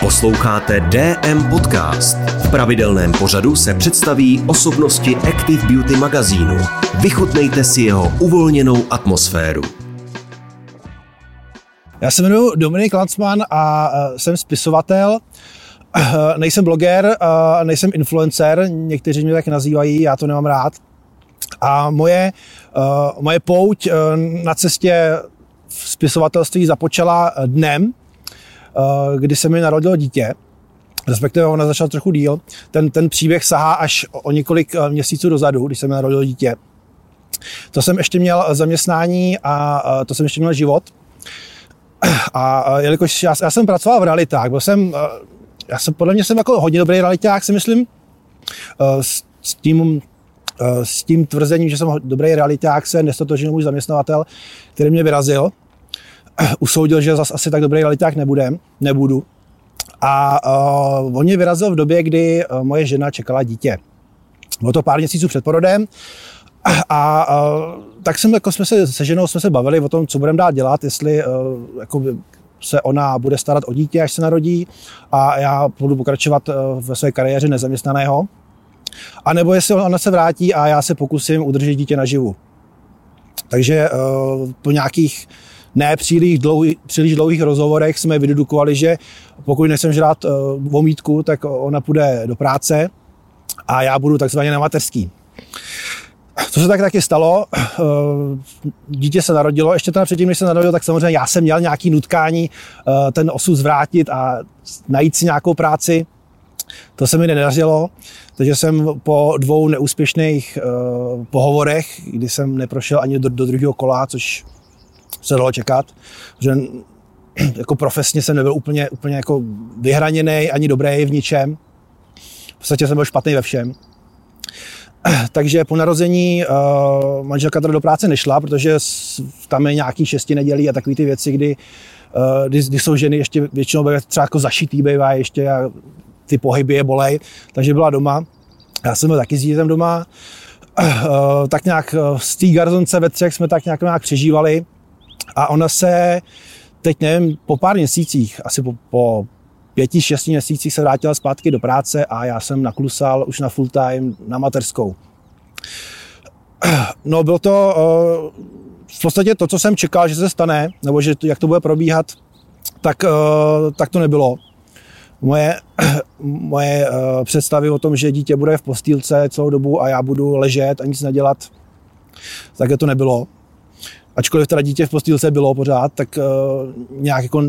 Posloucháte DM Podcast. V pravidelném pořadu se představí osobnosti Active Beauty magazínu. Vychutnejte si jeho uvolněnou atmosféru. Já se jmenuji Dominik Lanzmann a e, jsem spisovatel. E, nejsem bloger, nejsem influencer, někteří mě tak nazývají, já to nemám rád. A moje, e, moje pouť na cestě v spisovatelství započala dnem, kdy se mi narodilo dítě, respektive ona začala trochu díl. Ten, ten příběh sahá až o několik měsíců dozadu, když se mi narodilo dítě. To jsem ještě měl zaměstnání a to jsem ještě měl život. A jelikož já, já jsem pracoval v realitách, byl jsem, já jsem, podle mě jsem jako hodně dobrý realiták, si myslím, s, s tím s tím tvrzením, že jsem dobrý realiták, se nestotožil můj zaměstnavatel, který mě vyrazil. Usoudil, že zase asi tak dobrý realiták nebudem, nebudu. A uh, on mě vyrazil v době, kdy uh, moje žena čekala dítě. Bylo to pár měsíců před porodem a, a tak jsem, jako jsme se se ženou jsme se bavili o tom, co budeme dál dělat, jestli uh, jako se ona bude starat o dítě, až se narodí a já budu pokračovat ve své kariéře nezaměstnaného. A nebo jestli ona se vrátí a já se pokusím udržet dítě naživu. Takže po nějakých ne příliš, dlouhý, příliš dlouhých rozhovorech jsme vydedukovali, že pokud nechcem žrát uh, vomítku, tak ona půjde do práce a já budu takzvaně na mateřský. Co se tak taky stalo, eh, dítě se narodilo, ještě teda předtím, než se narodilo, tak samozřejmě já jsem měl nějaký nutkání eh, ten osud zvrátit a najít si nějakou práci. To se mi nedařilo, takže jsem po dvou neúspěšných pohovorech, kdy jsem neprošel ani do, do druhého kola, což se dalo čekat, že jako profesně jsem nebyl úplně, úplně jako vyhraněný, ani dobrý v ničem. V podstatě jsem byl špatný ve všem. Takže po narození uh, manželka teda do práce nešla, protože tam je nějaký šesti nedělí a takové ty věci, kdy, uh, kdy, kdy, jsou ženy ještě většinou třeba jako zašitý bývá ještě a ty pohyby je bolej, takže byla doma. Já jsem byl taky s dítětem doma. Uh, tak nějak z té garzonce ve třech jsme tak nějak, nějak přežívali a ona se teď nevím, po pár měsících, asi po, po pěti, šesti měsících se vrátila zpátky do práce a já jsem naklusal už na full time na materskou. No bylo to uh, v podstatě to, co jsem čekal, že se stane, nebo že to, jak to bude probíhat, tak, uh, tak to nebylo. Moje, moje uh, představy o tom, že dítě bude v postýlce celou dobu a já budu ležet a nic nedělat, tak to nebylo. Ačkoliv teda dítě v postýlce bylo pořád, tak uh, nějak jako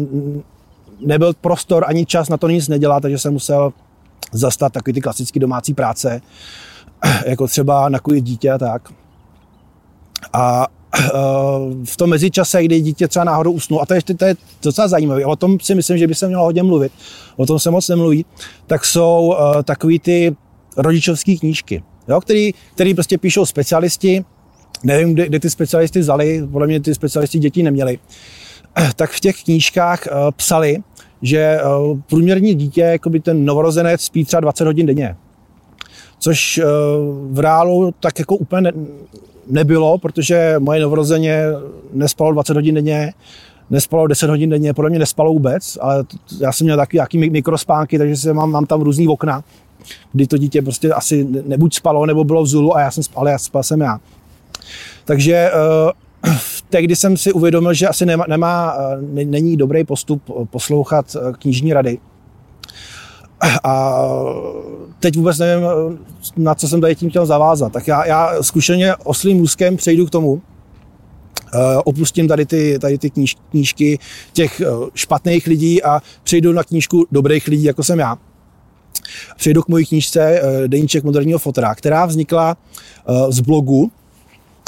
nebyl prostor ani čas na to nic nedělat, takže jsem musel zastat takový ty klasické domácí práce, jako třeba nakojit dítě a tak. A eh, v tom mezičase, kdy dítě třeba náhodou usnul, a to je, to je docela zajímavé, o tom si myslím, že by se mělo hodně mluvit, o tom se moc nemluví, tak jsou uh, takový ty rodičovské knížky, jo, který, který prostě píšou specialisti, nevím, kde, kde ty specialisty vzali, podle mě ty specialisti dětí neměli, tak v těch knížkách uh, psali, že uh, průměrní dítě, jako by ten novorozenec spí třeba 20 hodin denně. Což uh, v reálu tak jako úplně ne, nebylo, protože moje novorozeně nespalo 20 hodin denně, nespalo 10 hodin denně, podle mě nespalo vůbec, ale já jsem měl taky nějaký mikrospánky, takže jsem mám, mám tam různý okna, kdy to dítě prostě asi nebuď spalo, nebo bylo v zulu a já jsem spal, já spal jsem já. Takže tehdy jsem si uvědomil, že asi nemá, nemá není dobrý postup poslouchat eh, knižní rady. A teď vůbec nevím, na co jsem tady tím chtěl zavázat. Tak já, já zkušeně oslým úzkem přejdu k tomu, eh, opustím tady ty, tady ty kníž, knížky těch eh, špatných lidí a přejdu na knížku dobrých lidí, jako jsem já. Přejdu k mojí knížce Deníček moderního fotra, která vznikla z blogu,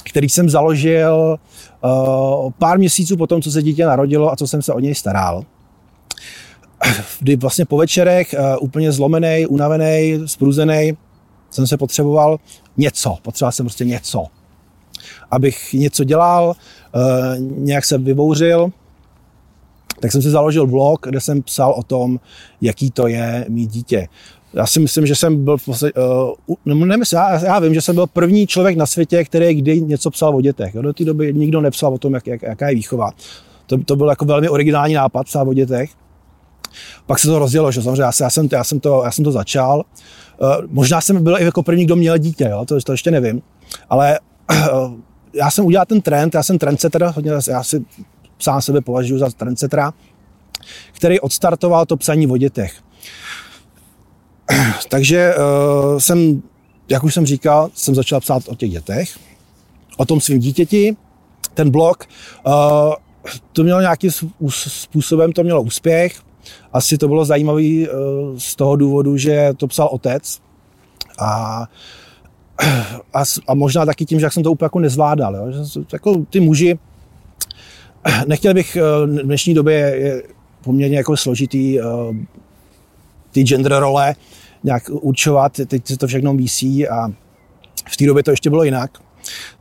který jsem založil uh, pár měsíců po tom, co se dítě narodilo a co jsem se o něj staral. Kdy vlastně po večerech, uh, úplně zlomený, unavený, spruzený, jsem se potřeboval něco, potřeboval jsem prostě něco. Abych něco dělal, uh, nějak se vybouřil, tak jsem si založil blog, kde jsem psal o tom, jaký to je mít dítě já si myslím, že jsem byl, uh, nemysl, já, já vím, že jsem byl první člověk na světě, který kdy něco psal o dětech. Jo? Do té doby nikdo nepsal o tom, jak, jak, jaká je výchova. To, to byl jako velmi originální nápad psát o dětech. pak se to rozdělo, že samozřejmě já, já, jsem, já, jsem, to, já jsem to začal. Uh, možná jsem byl i jako první, kdo měl dítě, jo? To, to ještě nevím. Ale uh, já jsem udělal ten trend, já jsem trendsetter, hodně, já si sám sebe považuji za trendsettera, který odstartoval to psaní o dětech. Takže uh, jsem, jak už jsem říkal, jsem začal psát o těch dětech, o tom svým dítěti. Ten blog, uh, to mělo nějakým způsobem, to mělo úspěch. Asi to bylo zajímavé uh, z toho důvodu, že to psal otec. A a, a možná taky tím, že jsem to úplně jako nezvládal. Jo? Že, jako ty muži, nechtěl bych, v dnešní době je poměrně jako složitý ty gender role nějak určovat, teď se to všechno mísí a v té době to ještě bylo jinak.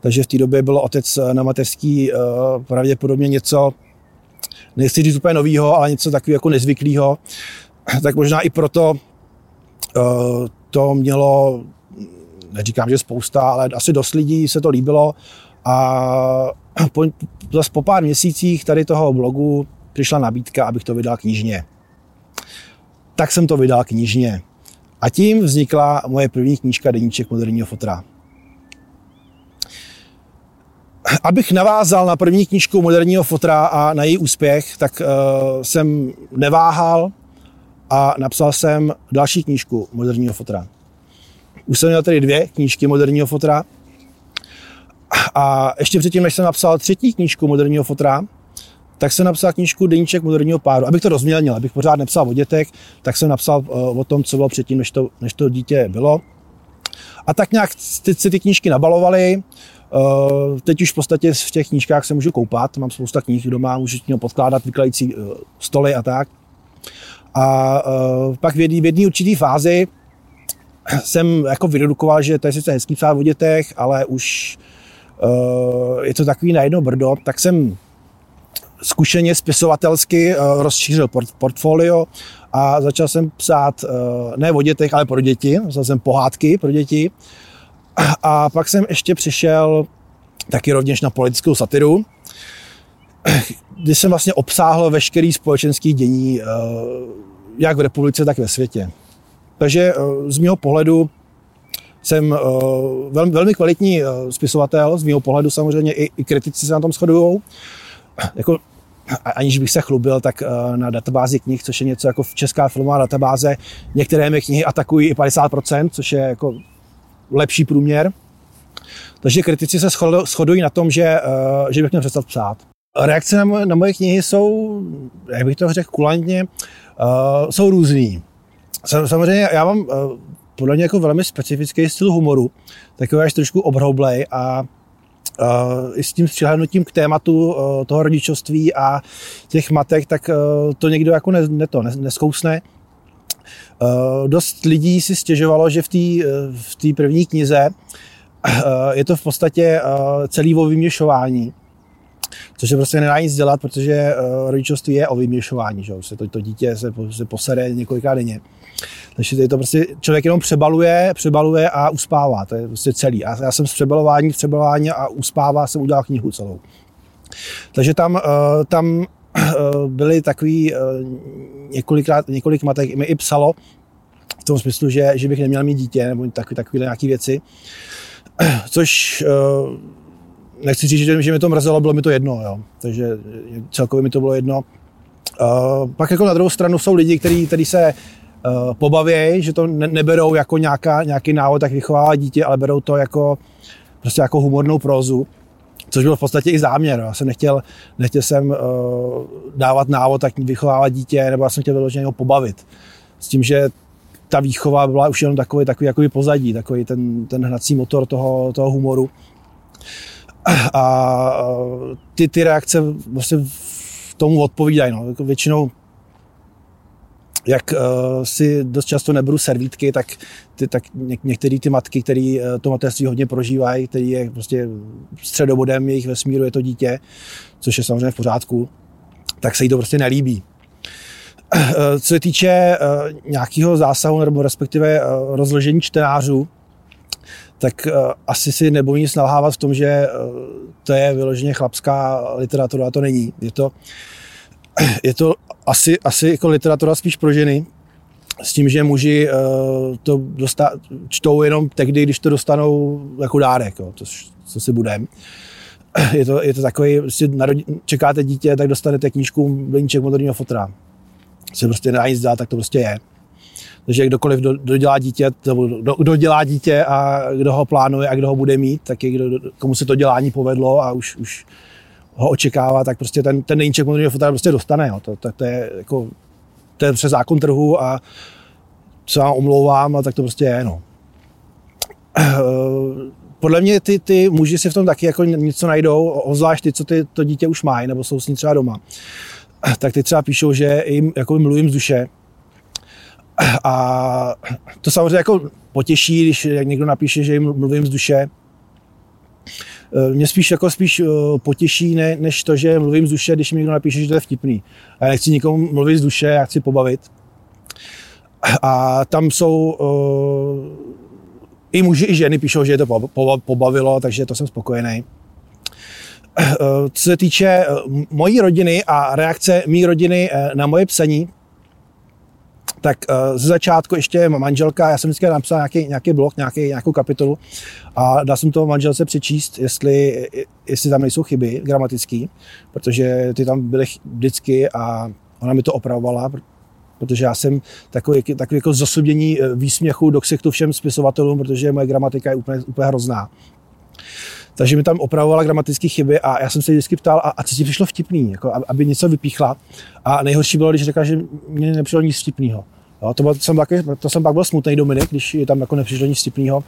Takže v té době byl otec na mateřský pravděpodobně něco, nechci říct úplně novýho, ale něco takového jako nezvyklého. Tak možná i proto to mělo neříkám, že spousta, ale asi dost lidí se to líbilo a po, zase po pár měsících tady toho blogu přišla nabídka, abych to vydal knižně. Tak jsem to vydal knižně. A tím vznikla moje první knížka Deníček moderního fotra. Abych navázal na první knížku moderního fotra a na její úspěch, tak uh, jsem neváhal a napsal jsem další knížku moderního fotra. Už jsem měl tady dvě knížky moderního fotra. A ještě předtím, než jsem napsal třetí knížku moderního fotra, tak jsem napsal knížku Deníček moderního páru. Abych to rozmělnil, abych pořád nepsal o dětech, tak jsem napsal eh, o tom, co bylo předtím, než to, než to dítě bylo. A tak nějak ty, ty knížky nabalovaly. Eh, teď už v podstatě v těch knížkách se můžu koupat, mám spousta knih doma, můžu tím podkládat vykladající eh, stoly a tak. A pak v jedné určité fázi jsem jako vyredukoval, že to je sice hezký psát o dětech, ale už je to takový na jedno brdo, tak jsem zkušeně spisovatelsky uh, rozšířil port- portfolio a začal jsem psát uh, ne o dětech, ale pro děti. Psal jsem pohádky pro děti. A pak jsem ještě přišel taky rovněž na politickou satiru, kdy jsem vlastně obsáhl veškerý společenský dění, jak v republice, tak ve světě. Takže eh, z mého pohledu jsem eh, velmi, velmi kvalitní eh, spisovatel, z mého pohledu samozřejmě i, i kritici se na tom shodují. Jako, aniž bych se chlubil, tak na databázi knih, což je něco jako česká filmová databáze, některé mé knihy atakují i 50%, což je jako lepší průměr. Takže kritici se shodují na tom, že, že bych měl přestat psát. Reakce na moje, na moje knihy jsou, jak bych to řekl kulantně, jsou různý. Samozřejmě já mám eh, podle mě jako velmi specifický styl humoru, takový až trošku obhroublej a i s tím přihlednutím k tématu uh, toho rodičovství a těch matek, tak uh, to někdo jako ne, ne to, neskousne. Dost lidí si stěžovalo, že v té v první knize je to v podstatě celý o vyměšování což se prostě nedá nic dělat, protože rodičovství je o vyměšování, že? Se to, to dítě se, se posere několikrát denně. Takže je to prostě člověk jenom přebaluje, přebaluje a uspává. To je prostě celý. Já, já jsem z přebalování, přebalování a uspává jsem udělal knihu celou. Takže tam, uh, tam uh, byly takový uh, několikrát, několik matek mi i psalo, v tom smyslu, že, že bych neměl mít dítě nebo takové nějaké věci. Což nechci říct, že, že mi to mrzelo, bylo mi to jedno, jo. takže celkově mi to bylo jedno. Pak jako na druhou stranu jsou lidi, kteří se uh, pobaví, že to ne, neberou jako nějaká, nějaký návod, jak vychovávat dítě, ale berou to jako prostě jako humornou prózu, což byl v podstatě i záměr. Já jsem nechtěl, nechtěl jsem uh, dávat návod, jak vychovávat dítě, nebo já jsem chtěl vyloženě ho pobavit. S tím, že ta výchova byla už jenom takový, takový takový pozadí, takový ten, ten hnací motor toho, toho humoru. A ty, ty reakce vlastně tomu odpovídají. No. Jako většinou jak uh, si dost často neberu servítky, tak, ty, tak něk, některé ty matky, které uh, to mateřství hodně prožívají, který je prostě středobodem jejich vesmíru, je to dítě, což je samozřejmě v pořádku, tak se jí to prostě nelíbí. Uh, co se týče uh, nějakého zásahu nebo respektive uh, rozložení čtenářů, tak asi si nebudu nic nalhávat v tom, že to je vyloženě chlapská literatura a to není. Je to, je to asi, asi jako literatura spíš pro ženy, s tím, že muži uh, to dosta- čtou jenom tehdy, když to dostanou jako dárek, jo, to, co si budem. Je to, je to takový, prostě narodi- čekáte dítě, tak dostanete knížku Bleníček moderního fotra. Se prostě nedá nic dát, tak to prostě je. Takže kdokoliv do, dodělá dítě, kdo, kdo dělá dítě a kdo ho plánuje a kdo ho bude mít, tak je kdo, komu se to dělání povedlo a už, už ho očekává, tak prostě ten, ten nejníček moderního fotra prostě dostane. Jo. To, to, to, je jako, to je přes zákon trhu a co vám omlouvám, tak to prostě je. No. Podle mě ty, ty muži si v tom taky jako něco najdou, obzvlášť ty, co ty, to dítě už mají, nebo jsou s ním třeba doma. Tak ty třeba píšou, že jim jako mluvím z duše, a to samozřejmě jako potěší, když někdo napíše, že jim mluvím z duše. Mě spíš jako spíš eh, potěší, ne, než to, že mluvím z duše, když mi někdo napíše, že to je vtipný. A já nechci nikomu mluvit z duše, já chci pobavit. A tam jsou uh, i muži, i ženy píšou, že je to pobavilo, takže to jsem spokojený. Co se týče mojí rodiny a reakce mý rodiny na moje psaní, tak uh, ze začátku ještě manželka, já jsem vždycky napsal nějaký, nějaký blog, nějaký, nějakou kapitolu a dal jsem to manželce přečíst, jestli, jestli tam nejsou chyby gramatické, protože ty tam byly vždycky a ona mi to opravovala, protože já jsem takový, takový jako zasobění eh, výsměchu do všem spisovatelům, protože moje gramatika je úplně, úplně hrozná. Takže mi tam opravovala gramatické chyby a já jsem se vždycky ptal, a, a co ti přišlo vtipný, jako, aby něco vypíchla. A nejhorší bylo, když řekla, že mě nepřišlo nic vtipného. To, byl, to, jsem taky, to jsem pak byl smutný Dominik, když je tam jako nepřišlo nic vtipného.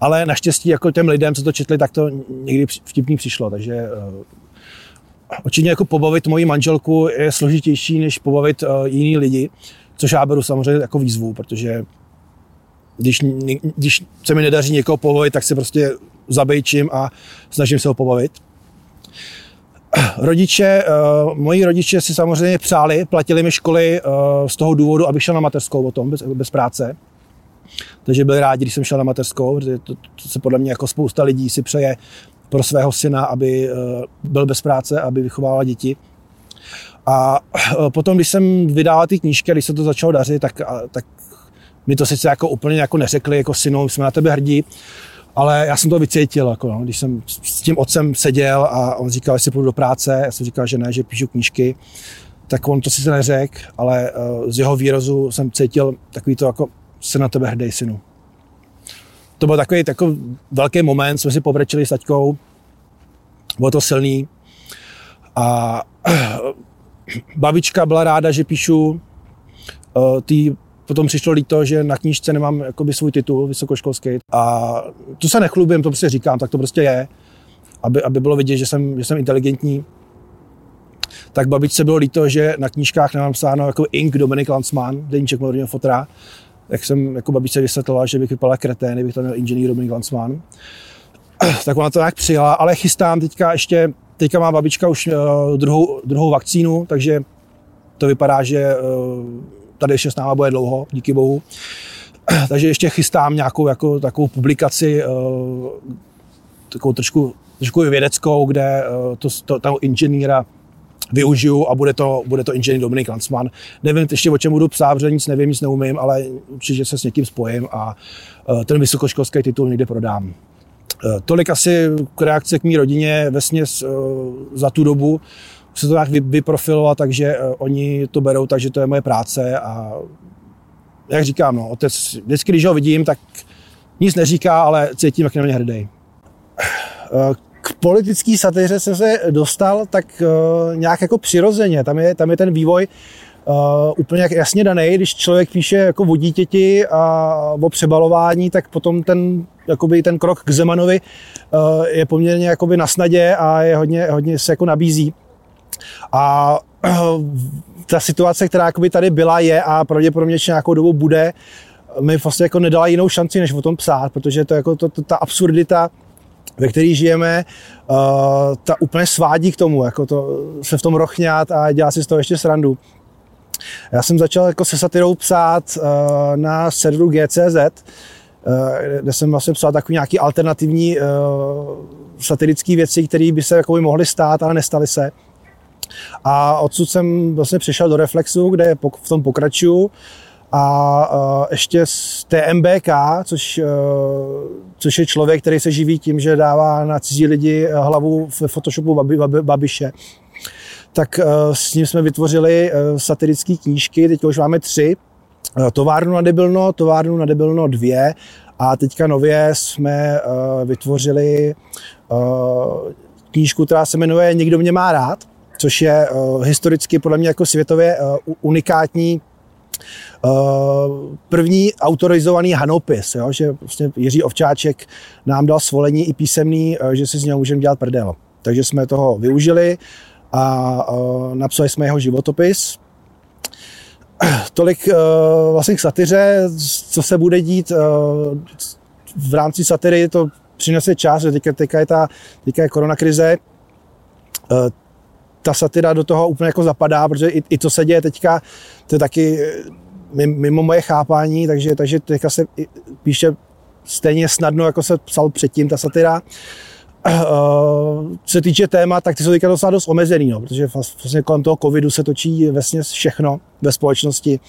Ale naštěstí jako těm lidem, co to četli, tak to někdy vtipný přišlo. Takže uh, určitě jako pobavit moji manželku je složitější, než pobavit uh, jiný lidi, což já beru samozřejmě jako výzvu, protože když, když se mi nedaří někoho pobavit, tak se prostě zabejčím a snažím se ho pobavit. Rodiče, uh, moji rodiče si samozřejmě přáli, platili mi školy uh, z toho důvodu, abych šel na mateřskou tom, bez, bez práce. Takže byli rádi, když jsem šel na mateřskou, protože to, to se podle mě jako spousta lidí si přeje pro svého syna, aby uh, byl bez práce, aby vychovával děti. A potom, když jsem vydával ty knížky, když se to začalo dařit, tak, tak mi to sice jako úplně jako neřekli, jako synu, jsme na tebe hrdí, ale já jsem to vycítil, jako, no, když jsem s tím otcem seděl a on říkal, jestli půjdu do práce, já jsem říkal, že ne, že píšu knížky, tak on to sice neřekl, ale uh, z jeho výrazu jsem cítil takový to, jako se na tebe hrdej, synu. To byl takový, takový velký moment, jsme si povrečili s taťkou, bylo to silný. A uh, babička byla ráda, že píšu uh, ty Potom přišlo líto, že na knížce nemám jakoby svůj titul vysokoškolský. A to se nechlubím, to prostě říkám, tak to prostě je. Aby, aby bylo vidět, že jsem, že jsem inteligentní. Tak babičce bylo líto, že na knížkách nemám psáno jako Ink Dominik Landsman, deníček moderního fotra. Jak jsem jako babičce vysvětloval, že bych vypadal kretén, kdybych tam měl inženýr Dominik Landsman. tak ona to nějak přijala, ale chystám teďka ještě, teďka má babička už uh, druhou, druhou vakcínu, takže to vypadá, že uh, tady ještě s náma bude dlouho, díky bohu. Takže ještě chystám nějakou jako, takovou publikaci, uh, takovou trošku, trošku vědeckou, kde uh, to, to, toho inženýra využiju a bude to, bude to inženýr Dominik Lanzmann. Nevím ještě, o čem budu psát, protože nic nevím, nic neumím, ale určitě se s někým spojím a uh, ten vysokoškolský titul někde prodám. Tolik asi k reakce k mý rodině vesměs za tu dobu se to nějak vyprofilovat, takže uh, oni to berou tak, že to je moje práce a jak říkám, no, otec, vždycky, když ho vidím, tak nic neříká, ale cítím, jak na mě hrdý. Uh, k politické satyře jsem se dostal tak uh, nějak jako přirozeně. Tam je, tam je ten vývoj uh, úplně jasně daný. Když člověk píše jako o dítěti a o přebalování, tak potom ten, jakoby ten krok k Zemanovi uh, je poměrně jakoby na snadě a je hodně, hodně se jako nabízí. A ta situace, která tady byla, je a pravděpodobně ještě nějakou dobu bude, mi vlastně jako nedala jinou šanci, než o tom psát, protože to jako to, to, ta absurdita, ve které žijeme, uh, ta úplně svádí k tomu, jako to se v tom rochňat a dělat si z toho ještě srandu. Já jsem začal jako se satirou psát uh, na serveru GCZ, uh, kde jsem vlastně psal takový nějaký alternativní satirické věci, které by se jako by mohly stát, ale nestaly se. A odsud jsem vlastně přešel do Reflexu, kde v tom pokračuju a uh, ještě z TMBK, což, uh, což je člověk, který se živí tím, že dává na cizí lidi hlavu v Photoshopu babi, babi, Babiše. Tak s ním jsme vytvořili satirické knížky, teď už máme tři. Továrnu na Debilno, továrnu na Debilno dvě a teďka nově jsme vytvořili knížku, která se jmenuje Někdo mě má rád, což je uh, historicky podle mě jako světově uh, unikátní Uh, první autorizovaný hanopis, jo, že vlastně Jiří Ovčáček nám dal svolení i písemný, že si z něho můžeme dělat prdel. Takže jsme toho využili a napsali jsme jeho životopis. Tolik vlastně k satyře, co se bude dít v rámci satiry, to přinese čas, že teďka, teďka, je ta, teďka je koronakrize, ta satira do toho úplně jako zapadá, protože i, i co se děje teďka, to je taky mimo moje chápání, takže, takže teďka se píše stejně snadno, jako se psal předtím ta satira. Uh, co se týče téma, tak ty jsou teďka docela dost omezený, no, protože vlastně kolem toho covidu se točí vlastně všechno ve společnosti.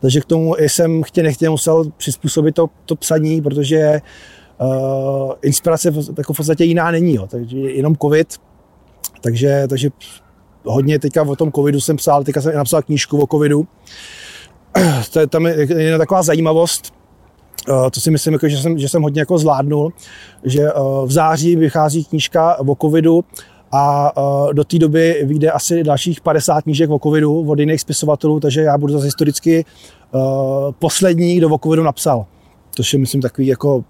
Takže k tomu jsem chtě nechtě musel přizpůsobit to, to psaní, protože uh, inspirace jako v podstatě jiná není. Jo. Takže jenom covid, takže, takže hodně teďka o tom covidu jsem psal, teďka jsem napsal knížku o covidu. To je, tam je jedna taková zajímavost, eh, to si myslím, jako, že, jsem, že jsem hodně jako zvládnul, že eh, v září vychází knížka o covidu a eh, do té doby vyjde asi dalších 50 knížek o covidu od jiných spisovatelů, takže já budu zase historicky poslední, kdo o covidu napsal. To je, myslím, takový jako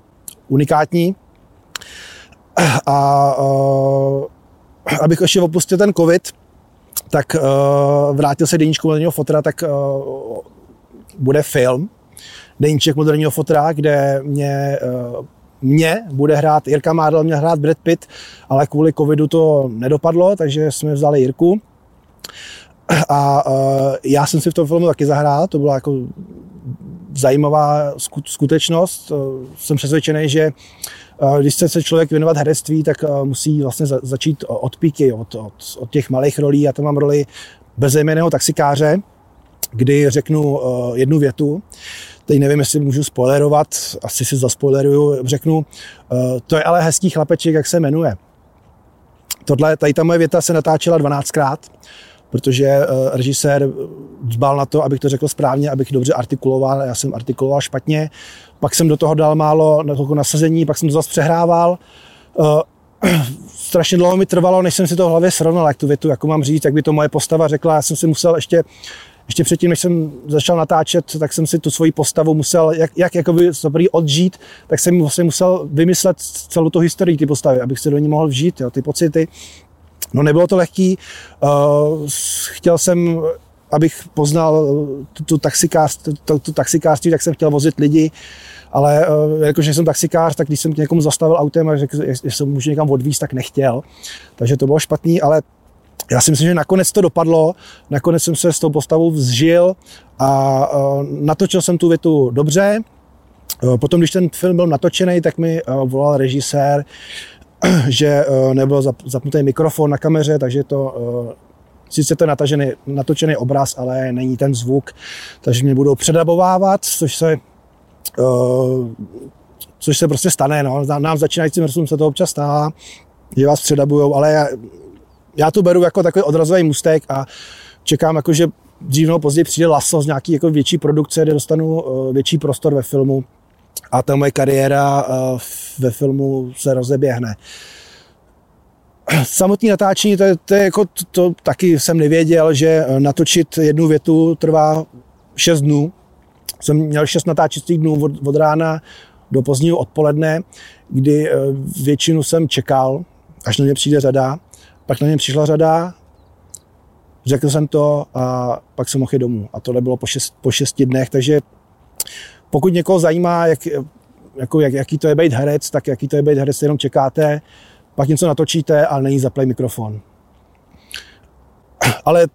unikátní. A abych ještě opustil ten covid, tak uh, vrátil se deníčku moderního fotra, tak uh, bude film, deníček moderního fotra, kde mě, uh, mě bude hrát, Jirka Mádl mě hrát Brad Pitt, ale kvůli covidu to nedopadlo, takže jsme vzali Jirku. A uh, já jsem si v tom filmu taky zahrál, to byla jako zajímavá skutečnost. Jsem přesvědčený, že když chce se člověk věnovat herectví, tak musí vlastně začít od píky, od, od, od těch malých rolí. Já tam mám roli bezejmeného taxikáře, kdy řeknu jednu větu, teď nevím, jestli můžu spoilerovat, asi si zaspoileruju, řeknu, to je ale hezký chlapeček, jak se jmenuje. Tohle, tady ta moje věta se natáčela 12krát protože uh, režisér dbal na to, abych to řekl správně, abych dobře artikuloval, já jsem artikuloval špatně, pak jsem do toho dal málo na nasazení, pak jsem to zase přehrával. Uh, strašně dlouho mi trvalo, než jsem si to v hlavě srovnal, jak tu větu, jako mám říct, jak by to moje postava řekla. Já jsem si musel ještě ještě předtím, než jsem začal natáčet, tak jsem si tu svoji postavu musel, jak, jak jakoby dobrý odžít, tak jsem vlastně musel vymyslet celou tu historii ty postavy, abych se do ní mohl vžít, jo, ty pocity, No nebylo to lehký. Uh, chtěl jsem, abych poznal tu, tu, taxikář, tu, tu taxikářství, tak jsem chtěl vozit lidi, ale uh, jakože jsem taxikář, tak když jsem někomu zastavil autem a řekl, jestli se můžu někam odvízt, tak nechtěl. Takže to bylo špatný, ale já si myslím, že nakonec to dopadlo, nakonec jsem se s tou postavou vzžil a uh, natočil jsem tu větu dobře. Potom, když ten film byl natočený, tak mi volal režisér, že eh, nebyl zapnutý mikrofon na kameře, takže to eh, sice to je natažený, natočený obraz, ale není ten zvuk, takže mě budou předabovávat, což se eh, což se prostě stane. No. Nám začínajícím hrdcům se to občas stává, že vás předabujou, ale já, já to beru jako takový odrazový mustek a čekám, jako, že dřív nebo později přijde laso z nějaký jako větší produkce, kde dostanu větší prostor ve filmu a ta moje kariéra eh, ve filmu se rozeběhne. Samotný natáčení, to, to, je jako, to, to taky jsem nevěděl, že natočit jednu větu trvá 6 dnů. Jsem měl 6 natáčecích dnů od, od rána do pozdního odpoledne, kdy eh, většinu jsem čekal, až na mě přijde řada. Pak na mě přišla řada, řekl jsem to a pak jsem mohl jít domů. A tohle bylo po, šest, po šesti dnech, takže pokud někoho zajímá, jak, jako, jak, jaký to je být herec, tak jaký to je být herec, jenom čekáte, pak něco natočíte, ale není zaplay mikrofon. Ale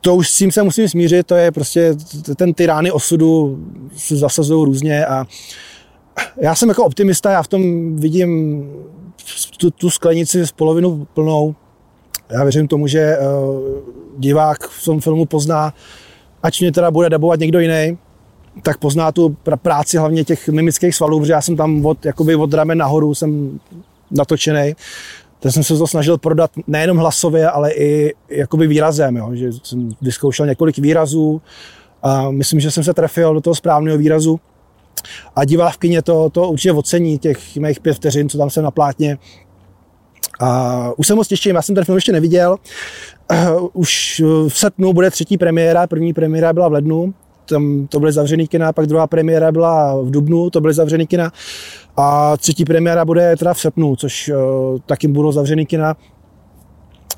to už s tím se musím smířit, to je prostě ten ty rány osudu se zasazují různě a já jsem jako optimista, já v tom vidím tu, tu sklenici z polovinu plnou já věřím tomu, že divák v tom filmu pozná, ať mě teda bude dabovat někdo jiný, tak pozná tu práci hlavně těch mimických svalů, protože já jsem tam od, jakoby od ramen nahoru jsem natočený. Tak jsem se to snažil prodat nejenom hlasově, ale i jakoby výrazem, jo? že jsem vyzkoušel několik výrazů a myslím, že jsem se trefil do toho správného výrazu. A divávkyně to, to určitě ocení, těch mých pět vteřin, co tam jsem na plátně. A už jsem moc těším, já jsem ten film ještě neviděl. Už v srpnu bude třetí premiéra, první premiéra byla v lednu, tam to byly zavřený kina, pak druhá premiéra byla v Dubnu, to byly zavřený kina a třetí premiéra bude teda v srpnu, což uh, taky budou zavřený kina,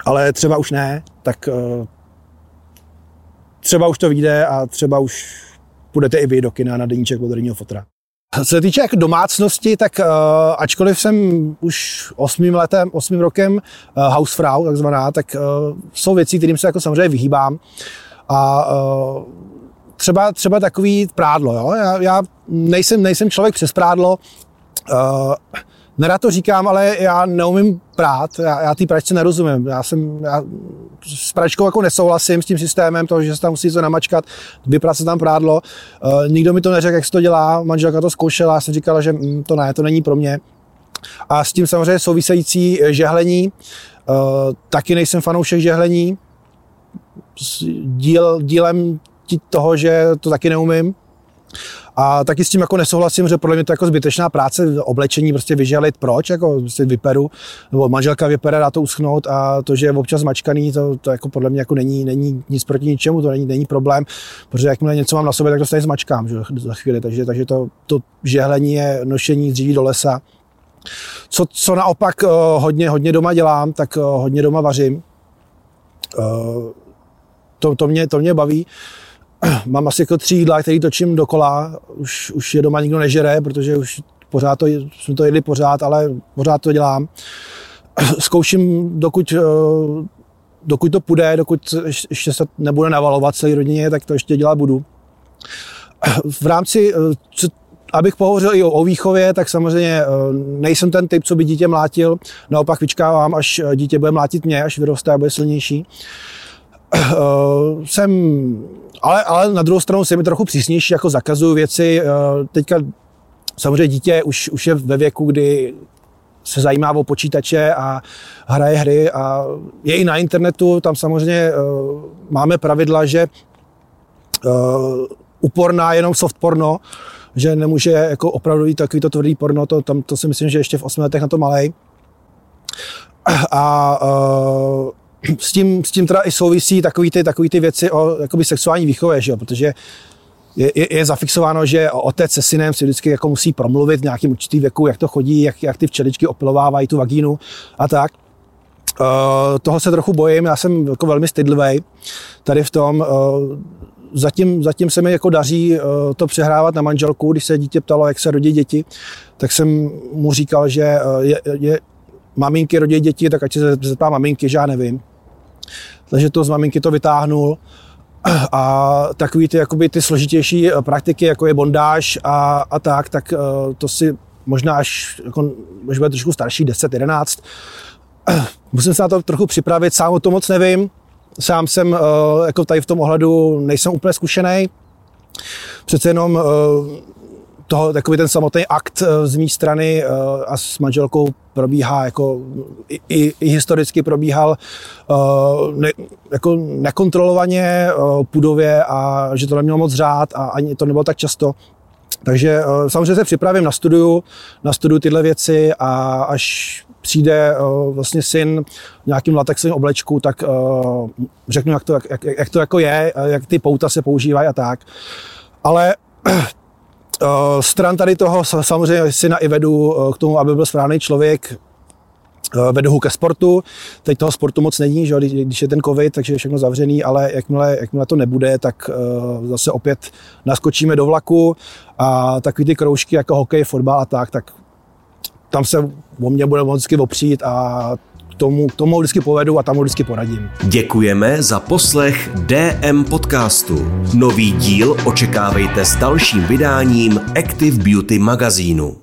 ale třeba už ne, tak uh, třeba už to vyjde a třeba už půjdete i vy do kina na deníček od denního fotra. Co se týče jako domácnosti, tak uh, ačkoliv jsem už osmým letem, osmým rokem uh, housefrau, takzvaná, tak uh, jsou věci, kterým se jako samozřejmě vyhýbám. A uh, třeba, třeba takový prádlo, jo? Já, já nejsem, nejsem člověk přes prádlo, uh, Nerad to říkám, ale já neumím prát, já, já té pračce nerozumím. Já jsem, já s pračkou jako nesouhlasím s tím systémem, to, že se tam musí to namačkat, vyprat se tam prádlo. Uh, nikdo mi to neřekl, jak se to dělá, manželka to zkoušela, já jsem říkal, že mm, to ne, to není pro mě. A s tím samozřejmě související žehlení. Uh, taky nejsem fanoušek žehlení. Díl, dílem toho, že to taky neumím. A taky s tím jako nesouhlasím, že podle mě to jako zbytečná práce, oblečení prostě vyželit, proč, jako si vyperu, nebo manželka vypere, dá to uschnout a to, že je občas mačkaný, to, to jako podle mě jako není, není nic proti ničemu, to není, není problém, protože jakmile něco mám na sobě, tak to stejně zmačkám že, za chvíli, takže, takže to, to žehlení je nošení dříví do lesa. Co, co naopak uh, hodně, hodně doma dělám, tak uh, hodně doma vařím. Uh, to, to, mě, to mě baví. mám asi jako tři jídla, který točím dokola. Už, už je doma nikdo nežere, protože už pořád to, jsme to jedli pořád, ale pořád to dělám. Zkouším, dokud, eh, dokud to půjde, dokud ještě se nebude navalovat celý rodině, tak to ještě dělat budu. V rámci, eh, abych pohovořil i o, o výchově, tak samozřejmě eh, nejsem ten typ, co by dítě mlátil. Naopak vyčkávám, až dítě bude mlátit mě, až vyroste a bude silnější. jsem ale, ale na druhou stranu jsem mi trochu přísnější, jako zakazuju věci. Eh, teďka samozřejmě dítě už, už je ve věku, kdy se zajímá o počítače a hraje hry a je i na internetu, tam samozřejmě uh, máme pravidla, že uh, uporná jenom soft porno, že nemůže jako opravdu jít takový tvrdý porno, to, tam, to si myslím, že ještě v 8 letech na to malej. A uh, s tím, s tím teda i souvisí takový ty, takový ty věci o jakoby sexuální výchově, že jo? protože je, je, je zafixováno, že otec se synem si vždycky jako musí promluvit v nějakém určitý věku, jak to chodí, jak, jak ty včeličky opilovávají tu vagínu a tak. Uh, toho se trochu bojím, já jsem jako velmi stydlivý tady v tom. Uh, zatím, zatím se mi jako daří uh, to přehrávat na manželku, když se dítě ptalo, jak se rodí děti, tak jsem mu říkal, že uh, je, je, maminky rodí děti, tak ať se zeptá maminky, že já nevím. Takže to z maminky to vytáhnul. A takový ty, jakoby ty složitější eh, praktiky, jako je bondáž a, a tak, tak eh, to si možná až, jako, až bude trošku starší, 10, 11. Musím se na to trochu připravit, sám o to moc nevím. Sám jsem eh, jako tady v tom ohledu nejsem úplně zkušený. Přece jenom toho, takový ten samotný akt eh, z mé strany eh, a s manželkou probíhá, jako i, i, historicky probíhal uh, ne, jako nekontrolovaně půdově a že to nemělo moc řád a ani to nebylo tak často. Takže samozřejmě se připravím na studiu, na studiu tyhle věci a až přijde vlastně syn v nějakým latexovým oblečku, tak řeknu, jak to, jak, jak, to jako je, jak ty pouta se používají a tak. Ale Eh, stran tady toho samozřejmě syna i vedu eh, k tomu, aby byl správný člověk, eh, vedu ho ke sportu. Teď toho sportu moc není, že, když je ten covid, takže je všechno zavřený, ale jakmile, jakmile to nebude, tak zase opět naskočíme do vlaku a takový ty kroužky jako hokej, fotbal a tak, tak tam se o mě bude vždycky opřít a tomu, k tomu vždycky povedu a tam vždycky poradím. Děkujeme za poslech DM podcastu. Nový díl očekávejte s dalším vydáním Active Beauty magazínu.